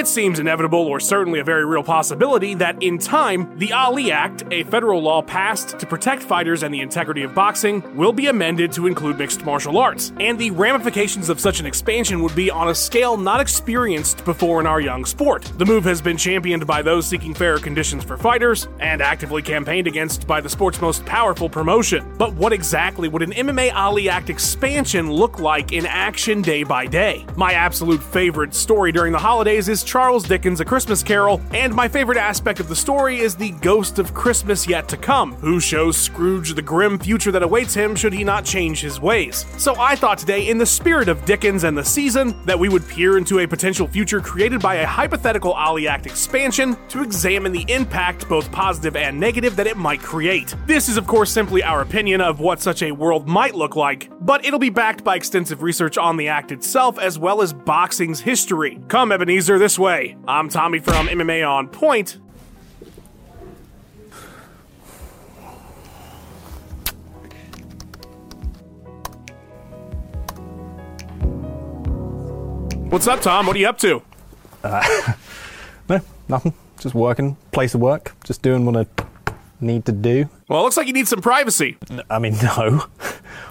It seems inevitable, or certainly a very real possibility, that in time, the Ali Act, a federal law passed to protect fighters and the integrity of boxing, will be amended to include mixed martial arts. And the ramifications of such an expansion would be on a scale not experienced before in our young sport. The move has been championed by those seeking fairer conditions for fighters, and actively campaigned against by the sport's most powerful promotion. But what exactly would an MMA Ali Act expansion look like in action day by day? My absolute favorite story during the holidays is Charles Dickens' A Christmas Carol, and my favorite aspect of the story is the ghost of Christmas yet to come, who shows Scrooge the grim future that awaits him should he not change his ways. So I thought today, in the spirit of Dickens and the season, that we would peer into a potential future created by a hypothetical Ali Act expansion to examine the impact, both positive and negative, that it might create. This is, of course, simply our opinion of what such a world might look like, but it'll be backed by extensive research on the act itself as well as boxing's history. Come, Ebenezer, this way. I'm Tommy from MMA On Point. What's up, Tom? What are you up to? Uh, no, nothing. Just working. Place of work. Just doing what I need to do. Well, it looks like you need some privacy. I mean, no.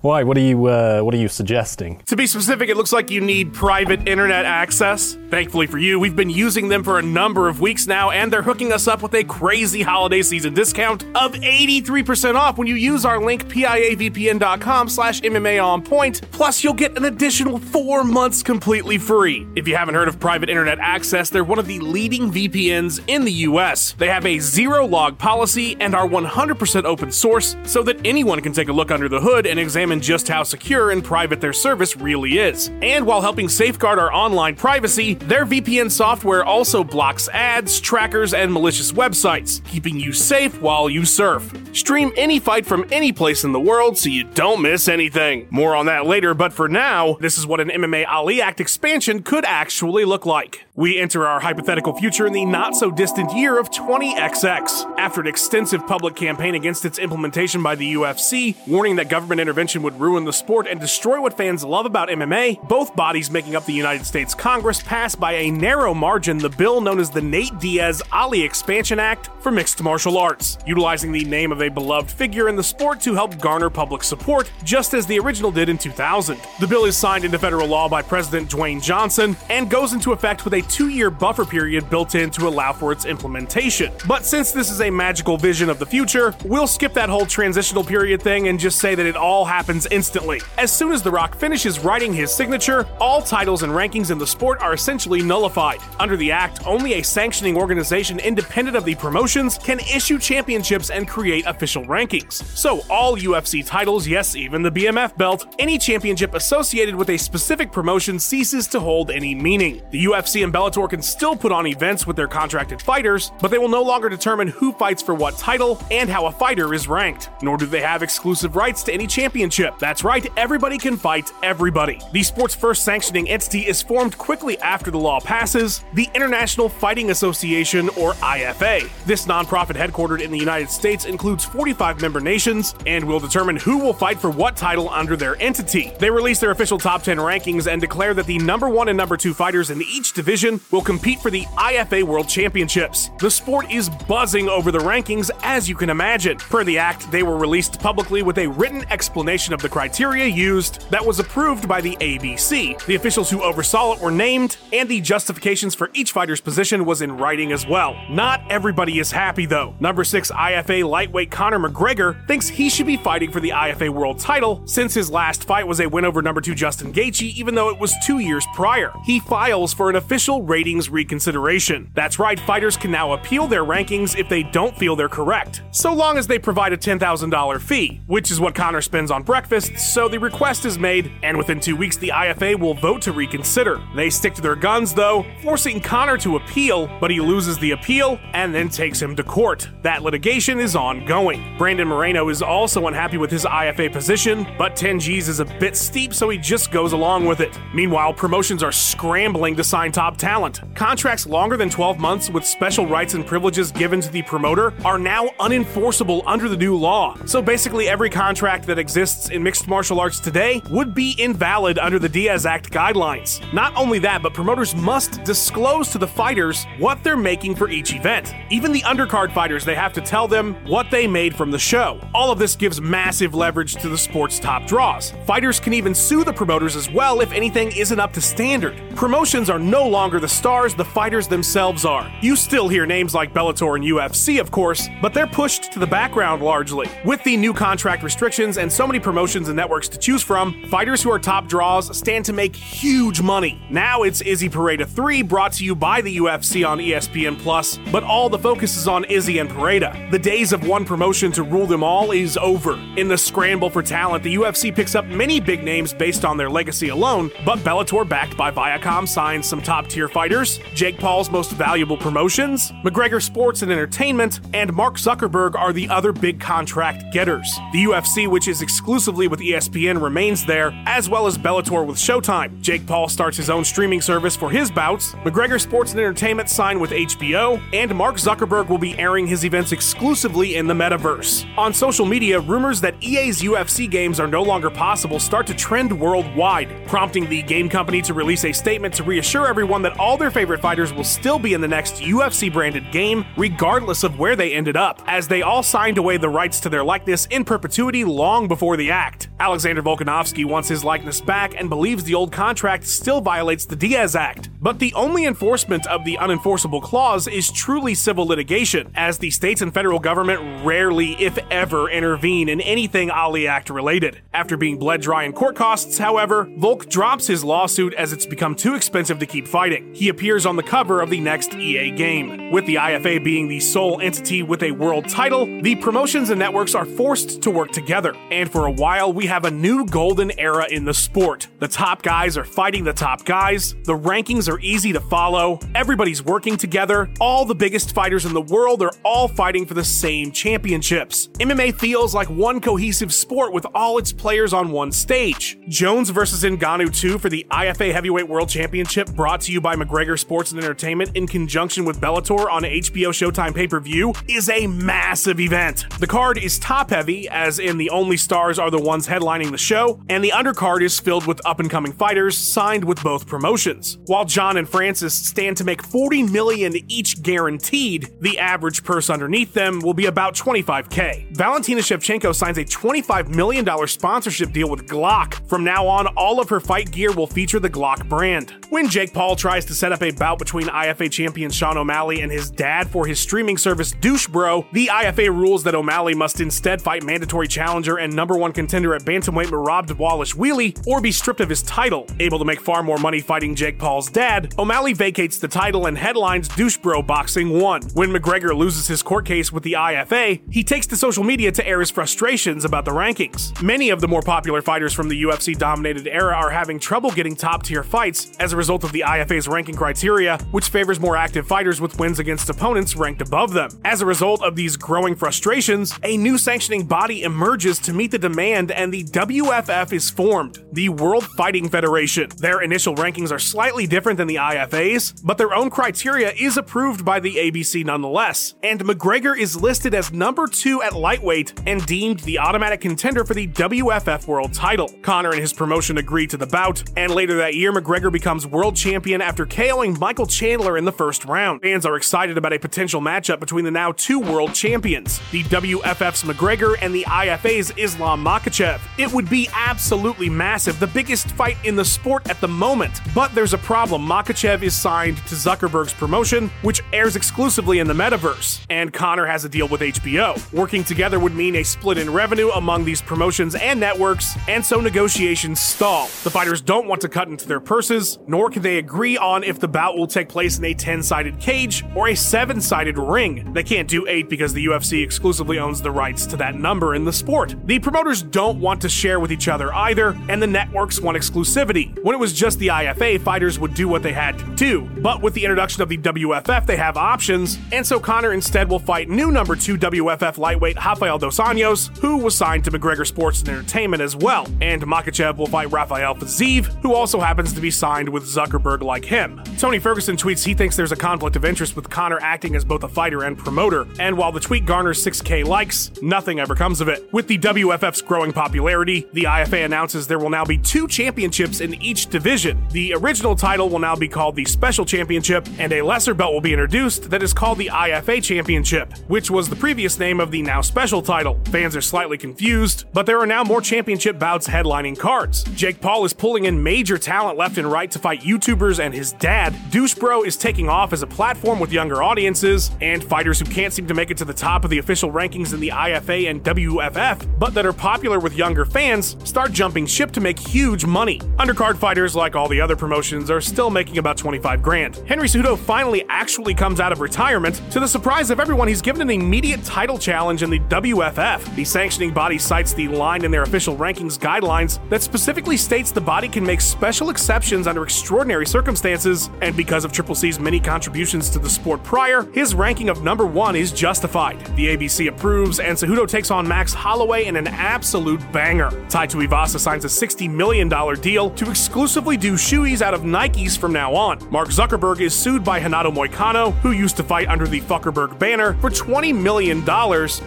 Why? What are you? Uh, what are you suggesting? To be specific, it looks like you need private internet access. Thankfully for you, we've been using them for a number of weeks now, and they're hooking us up with a crazy holiday season discount of 83% off when you use our link piavpn.com slash MMA on point. Plus, you'll get an additional four months completely free. If you haven't heard of private internet access, they're one of the leading VPNs in the US. They have a zero log policy and are 100% open source so that anyone can take a look under the hood and examine just how secure and private their service really is. And while helping safeguard our online privacy, their VPN software also blocks ads, trackers, and malicious websites, keeping you safe while you surf. Stream any fight from any place in the world so you don't miss anything. More on that later, but for now, this is what an MMA Ali Act expansion could actually look like. We enter our hypothetical future in the not so distant year of 20XX. After an extensive public campaign against its implementation by the UFC, warning that government intervention would ruin the sport and destroy what fans love about MMA, both bodies making up the United States Congress passed by a narrow margin the bill known as the Nate Diaz Ali Expansion Act for Mixed Martial Arts, utilizing the name of a beloved figure in the sport to help garner public support, just as the original did in 2000. The bill is signed into federal law by President Dwayne Johnson and goes into effect with a two year buffer period built in to allow for its implementation. But since this is a magical vision of the future, we'll skip that whole transitional period thing and just say that it all happens instantly. As soon as The Rock finishes writing his signature, all titles and rankings in the sport are essentially nullified. Under the Act, only a sanctioning organization independent of the promotions can issue championships and create official rankings. So, all UFC titles, yes, even the BMF belt, any championship associated with a specific promotion ceases to hold any meaning. The UFC and Bellator can still put on events with their contracted fighters, but they will no longer determine who fights for what title and how a fighter is ranked. Nor do they have exclusive rights to any championship. That's right, everybody can fight everybody. The sport's first sanctioning entity is formed quickly after the law passes the International Fighting Association, or IFA. This nonprofit headquartered in the United States includes 45 member nations and will determine who will fight for what title under their entity. They release their official top 10 rankings and declare that the number one and number two fighters in each division will compete for the IFA World Championships. The sport is buzzing over the rankings, as you can imagine. Per the act, they were released publicly with a written explanation of the criteria used that was approved by the ABC. The officials who oversaw it were named, and the justifications for each fighter's position was in writing as well. Not everybody is happy though. Number 6 IFA lightweight Conor McGregor thinks he should be fighting for the IFA world title since his last fight was a win over number 2 Justin Gaethje even though it was 2 years prior. He files for an official ratings reconsideration. That's right, fighters can now appeal their rankings if they don't feel they're correct, so long as they provide a $10,000 fee, which is what Conor spends on breakfast, so the request is made, and within two weeks the IFA will vote to reconsider. They stick to their guns though, forcing Conor to appeal, but he loses the appeal and then takes him to court. That litigation is ongoing. Brandon Moreno is also unhappy with his IFA position, but 10 G's is a bit steep, so he just goes along with it. Meanwhile, promotions are scrambling to sign top talent. Contracts longer than 12 months with special rights and privileges given to the promoter are now unenforceable under the new law. So basically, every contract that exists in mixed martial arts today would be invalid under the Diaz Act guidelines. Not only that, but promoters must disclose to the fighters what they're making for each event. Even the undercard fighters, they have to tell them what they made from the show. All of this gives massive leverage to the sport's top draws. Fighters can even sue the promoters as well if anything isn't up to standard. Promotions are no longer the stars, the fighters themselves are. You still hear names like Bellator and UFC, of course, but they're pushed to the background largely. With the new contract restrictions and so many promotions and networks to choose from, fighters who are top draws stand to make huge money. Now it's Izzy Pereira 3 brought to you by the UFC on ESPN Plus, but all the focus is on Izzy and Pereira. The days of one promotion to rule them all is over. In the scramble for talent, the UFC picks up many big names based on their legacy alone, but Bellator, backed by Viacom, signs some top tier fighters, Jake Paul's most valuable promotions, McGregor Sports and Entertainment, and Mark Zuckerberg are the other big contract getters. The UFC, which is exclusively with ESPN, remains there, as well as Bellator with Showtime. Jake Paul starts his own streaming service for his bouts, McGregor Sports and Entertainment sign with HBO, and Mark Zuckerberg will be airing his events exclusively in the metaverse. On social media, rumors that EA's UFC games are no longer possible start to trend worldwide, prompting the game company to release a statement to reassure everyone that all their favorite fighters will still be in the next UFC branded game, regardless of where they ended up, as they all signed away the rights to their likeness in perpetuity long before the act. Alexander Volkanovski wants his likeness back and believes the old contract still violates the Diaz Act. But the only enforcement of the unenforceable clause is truly civil litigation, as the states and federal government rarely, if ever, intervene in anything Ali Act related. After being bled dry in court costs, however, Volk drops his lawsuit as it's become too expensive to keep fighting. He appears on the cover of the next EA game. With the IFA being the sole entity with a world title, the promotions and networks are forced to work together. And for a while, we have a new golden era in the sport. The top guys are fighting the top guys, the rankings are easy to follow, everybody's working together, all the biggest fighters in the world are all fighting for the same championships. MMA feels like one cohesive sport with all its players on one stage. Jones versus Ngannou 2 for the IFA Heavyweight World Championship brought to you by McGregor Sports and Entertainment in conjunction with Bellator on HBO Showtime pay-per-view is a massive event. The card is top heavy, as in the only stars are the ones headlining the show, and the undercard is filled with up-and-coming fighters signed with both promotions. While John and Francis stand to make 40 million each guaranteed, the average purse underneath them will be about 25k. Valentina Shevchenko signs a $25 million sponsorship deal with Glock. From now on, all of her fight gear will feature the Glock brand. When Jake Paul tries to set up a bout between IFA champion Sean O'Malley and his dad for his streaming service Douche Bro, the IFA rules that O'Malley must instead fight mandatory challenger and number one contender at bantamweight Merab Dvalishvili or be stripped of his title. Able to make far more money fighting Jake Paul's dad, O'Malley vacates the title and headlines Douche Bro Boxing 1. When McGregor loses his court case with the IFA, he takes to social media to air his frustrations about the rankings. Many of the more popular fighters from the UFC dominated era are having trouble getting top tier fights as a result of the IFA's ranking criteria, which favors more active fighters with wins against opponents ranked above them. As a result of these growing frustrations, a new sanctioning body emerges to meet the demand and the WFF is formed, the World Fighting Federation. Their initial rankings are slightly different than the IFA's, but their own criteria is approved by the ABC nonetheless, and McGregor is listed as number two at lightweight and deemed the automatic contender for the WFF World title. Conor and his promotion agree to the bout, and later that year, McGregor becomes world champion after KOing Michael Chandler in the first round. Fans are excited about a potential matchup between the now two world champions, the WFF's McGregor and the IFA's Islam Makhachev. It would be absolutely massive, the biggest fight in the sport at the moment. But there's a problem. Makhachev is signed to Zuckerberg's promotion, which airs exclusively in the metaverse, and Conor has a deal with HBO. Working together would mean a split in revenue among these promotions and networks, and so negotiations stall. The fighters don't want to cut into their purses, nor can they agree on if the bout will take place in a 10 sided cage or a 7 sided ring. They can't do 8 because the UFC exclusively owns the rights to that number in the sport. The promoters don't want to share with each other either, and the networks want exclusivity. When it was just the IFA, fighters would do what they had to do. But with the introduction of the WFF, they have options, and so Conor instead will fight new number 2 WFF lightweight Rafael Dos Anjos, who was signed to McGregor Sports and Entertainment as well. And Makhachev will fight Rafael Fiziev, who also happens to be signed with Zuckerberg like him. Tony Ferguson tweets he thinks there's a conflict of interest with Conor acting as both a fighter and promoter, and while the tweet garners 6k likes, nothing ever comes of it. With the WFF's growing popularity, the IFA announces there will now be two championships in each division. The original title will now be called the Special Championship, and a lesser belt will be introduced that is called the IFA Championship, which was the previous name of the now special title. Fans are slightly confused, but there are now more championship bouts headlining cards. Jake Paul is pulling in major talent left and right to fight YouTubers and his dad. Douche Bro is taking off as a platform with younger audiences, and fighters who can't seem to make it to the top of the official rankings in the IFA and WFF, but that are popular with younger fans, start jumping ship to make huge money. Undercard fighters, like all the other promotions, are still making about 25 grand. Henry Cejudo finally actually comes out of retirement. To the surprise of everyone, he's given an immediate title challenge in the WFF. The sanctioning body cites the line in their official rankings guidelines that specifically states the body can make special exceptions under extraordinary circumstances, and because of Triple C's many contributions to the sport prior, his ranking of number one is justified. The ABC approves, and Cejudo takes on Max Holloway in an absolute banger. Tai Tuivasa signs a $60 million deal to exclusively do shoeies out of Nikes from now on. Mark Zuckerberg is sued by Renato Moicano, who used to fight under the Fuckerberg banner, for $20 million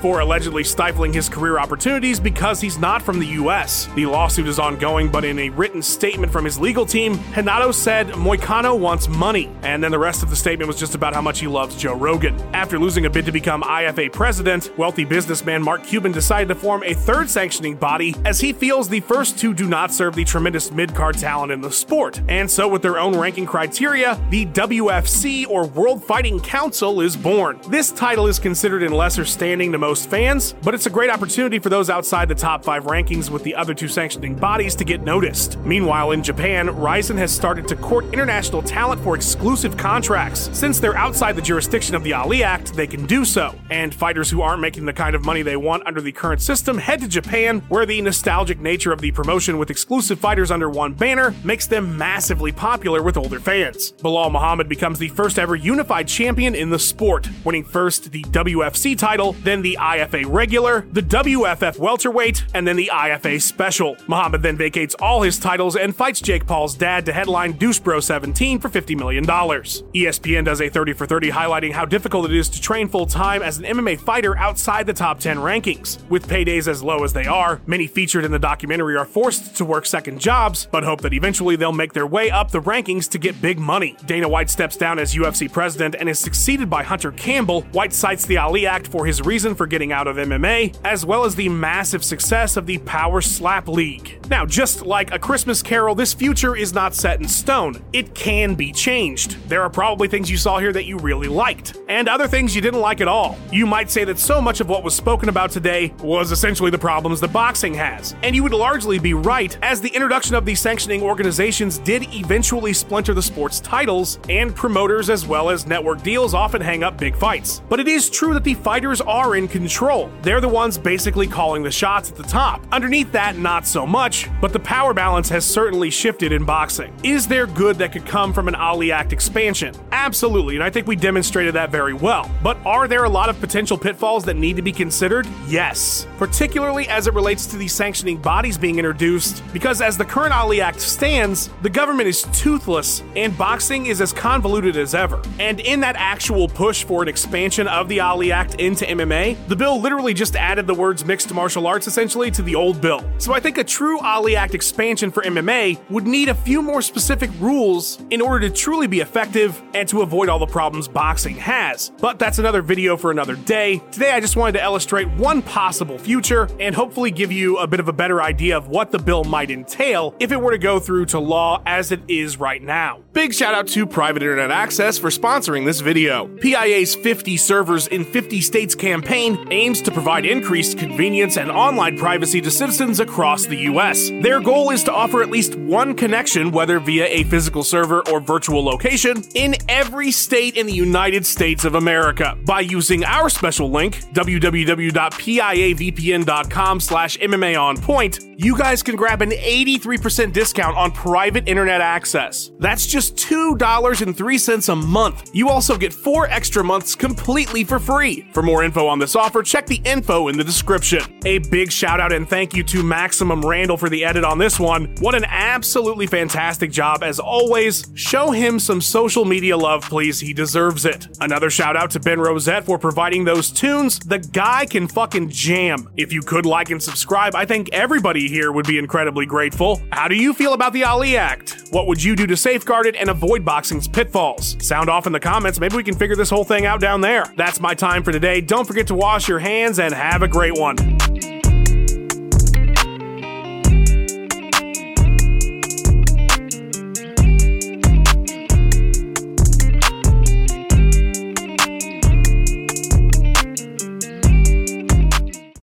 for allegedly stifling his career opportunities because he's not from the US. The lawsuit is ongoing, but in a written statement from his legal team, Renato said Moicano wants money, and then the rest of the statement was just about how much he loves Joe Rogan. After losing a bid to become IFA president, wealthy businessman Mark Cuban decided to form a third sanctioning body as he feels the first two do not serve the tremendous mid card talent in the sport. And so, with their own ranking criteria, the WFC or World Fighting Council is born. This title is considered in lesser standing to most fans, but it's a great opportunity for those outside the top five rankings with the other two sanctioning bodies to get noticed. Meanwhile, in Japan, Rizin has started to court international talent for exclusive contracts. Since they're outside the jurisdiction of the Ali Act, they can do so. And fighters who aren't making the kind of money they want under the current system head to Japan, where the nostalgic nature of the promotion with exclusive fighters under one banner makes them massively popular with older fans. Belal Muhammad becomes the first ever unified champion in the sport, winning first the WFC title, then the IFA regular, the WFF welterweight, and then the IFA special. Muhammad then vacates all his titles and fights Jake Paul's dad to headline Douche Bro 17 for $50 million. ESPN does a 30 for 30 highlighting how difficult it is to train full time as an MMA fighter outside the top 10 rankings. With paydays as low as they are, many featured in the documentary are forced to work second jobs, but hope that eventually they'll make their way up the rankings to get big money. Dana White steps down as UFC president and is succeeded by Hunter Campbell. White cites the Ali Act for his reason for getting out of MMA, as well as the massive success of the Power Slap League. Now, just like a Christmas Carol, this future is not set in stone. It can be changed. There are probably things you saw here that you really liked, and other things you didn't like at all. You might say that so much of what was spoken about today was essentially the problems that boxing has, and you would largely be right, as the introduction of these sanctioning organizations did eventually splinter the sport's titles, and promoters as well as network deals often hang up big fights. But it is true that the fighters are in control. They're the ones basically calling the shots at the top. Underneath that, not so much, but the power balance has certainly shifted in boxing. Is there good that could come from an Ali Act expansion? Absolutely, and I think we demonstrated that very well. But are there a lot of potential pitfalls that need to be considered? Yes. Particularly as it relates to the sanctioning bodies being introduced, because as the current Ali Act stands, the government is toothless and boxing is as convoluted as ever. And in that actual push for an expansion of the Ali Act into MMA, the bill literally just added the words mixed martial arts essentially to the old bill. So I think a true Ali Act expansion for MMA would need a few more specific rules in order to truly be effective and to avoid all the problems boxing has. But that's another video for another day. Today I just wanted to illustrate one possible future and hopefully give you a bit of a better idea of what the bill might entail if it were to go through to law as it is right now. Big shout out to Private Internet Access for sponsoring this video. PIA's 50 servers in 50 states campaign aims to provide increased convenience and online privacy to citizens across the US. Their goal is to offer at least one connection, whether via a physical server or virtual location, in every state in the United States of America. By using our special link, www.piavpn.com slash MMA on point, you guys can grab an 83% discount on private internet access. That's just $2.03 a month. You also get four extra months completely for free. For more info on this offer, check the info in the description. A big shout out and thank you to Maximum Randall for the edit on this one. What an absolutely fantastic job as always show him some social media love, please. He deserves it. Another shout out to Ben Rosette for providing those tunes. The guy can fucking jam. If you could like and subscribe, I think everybody here would be incredibly grateful. How do you feel about the Ali Act? What would you do to safeguard it and avoid boxing's pitfalls? Sound off in the comments. Maybe we can figure this whole thing out down there. That's my time for today. Don't forget to wash your hands and have a great one.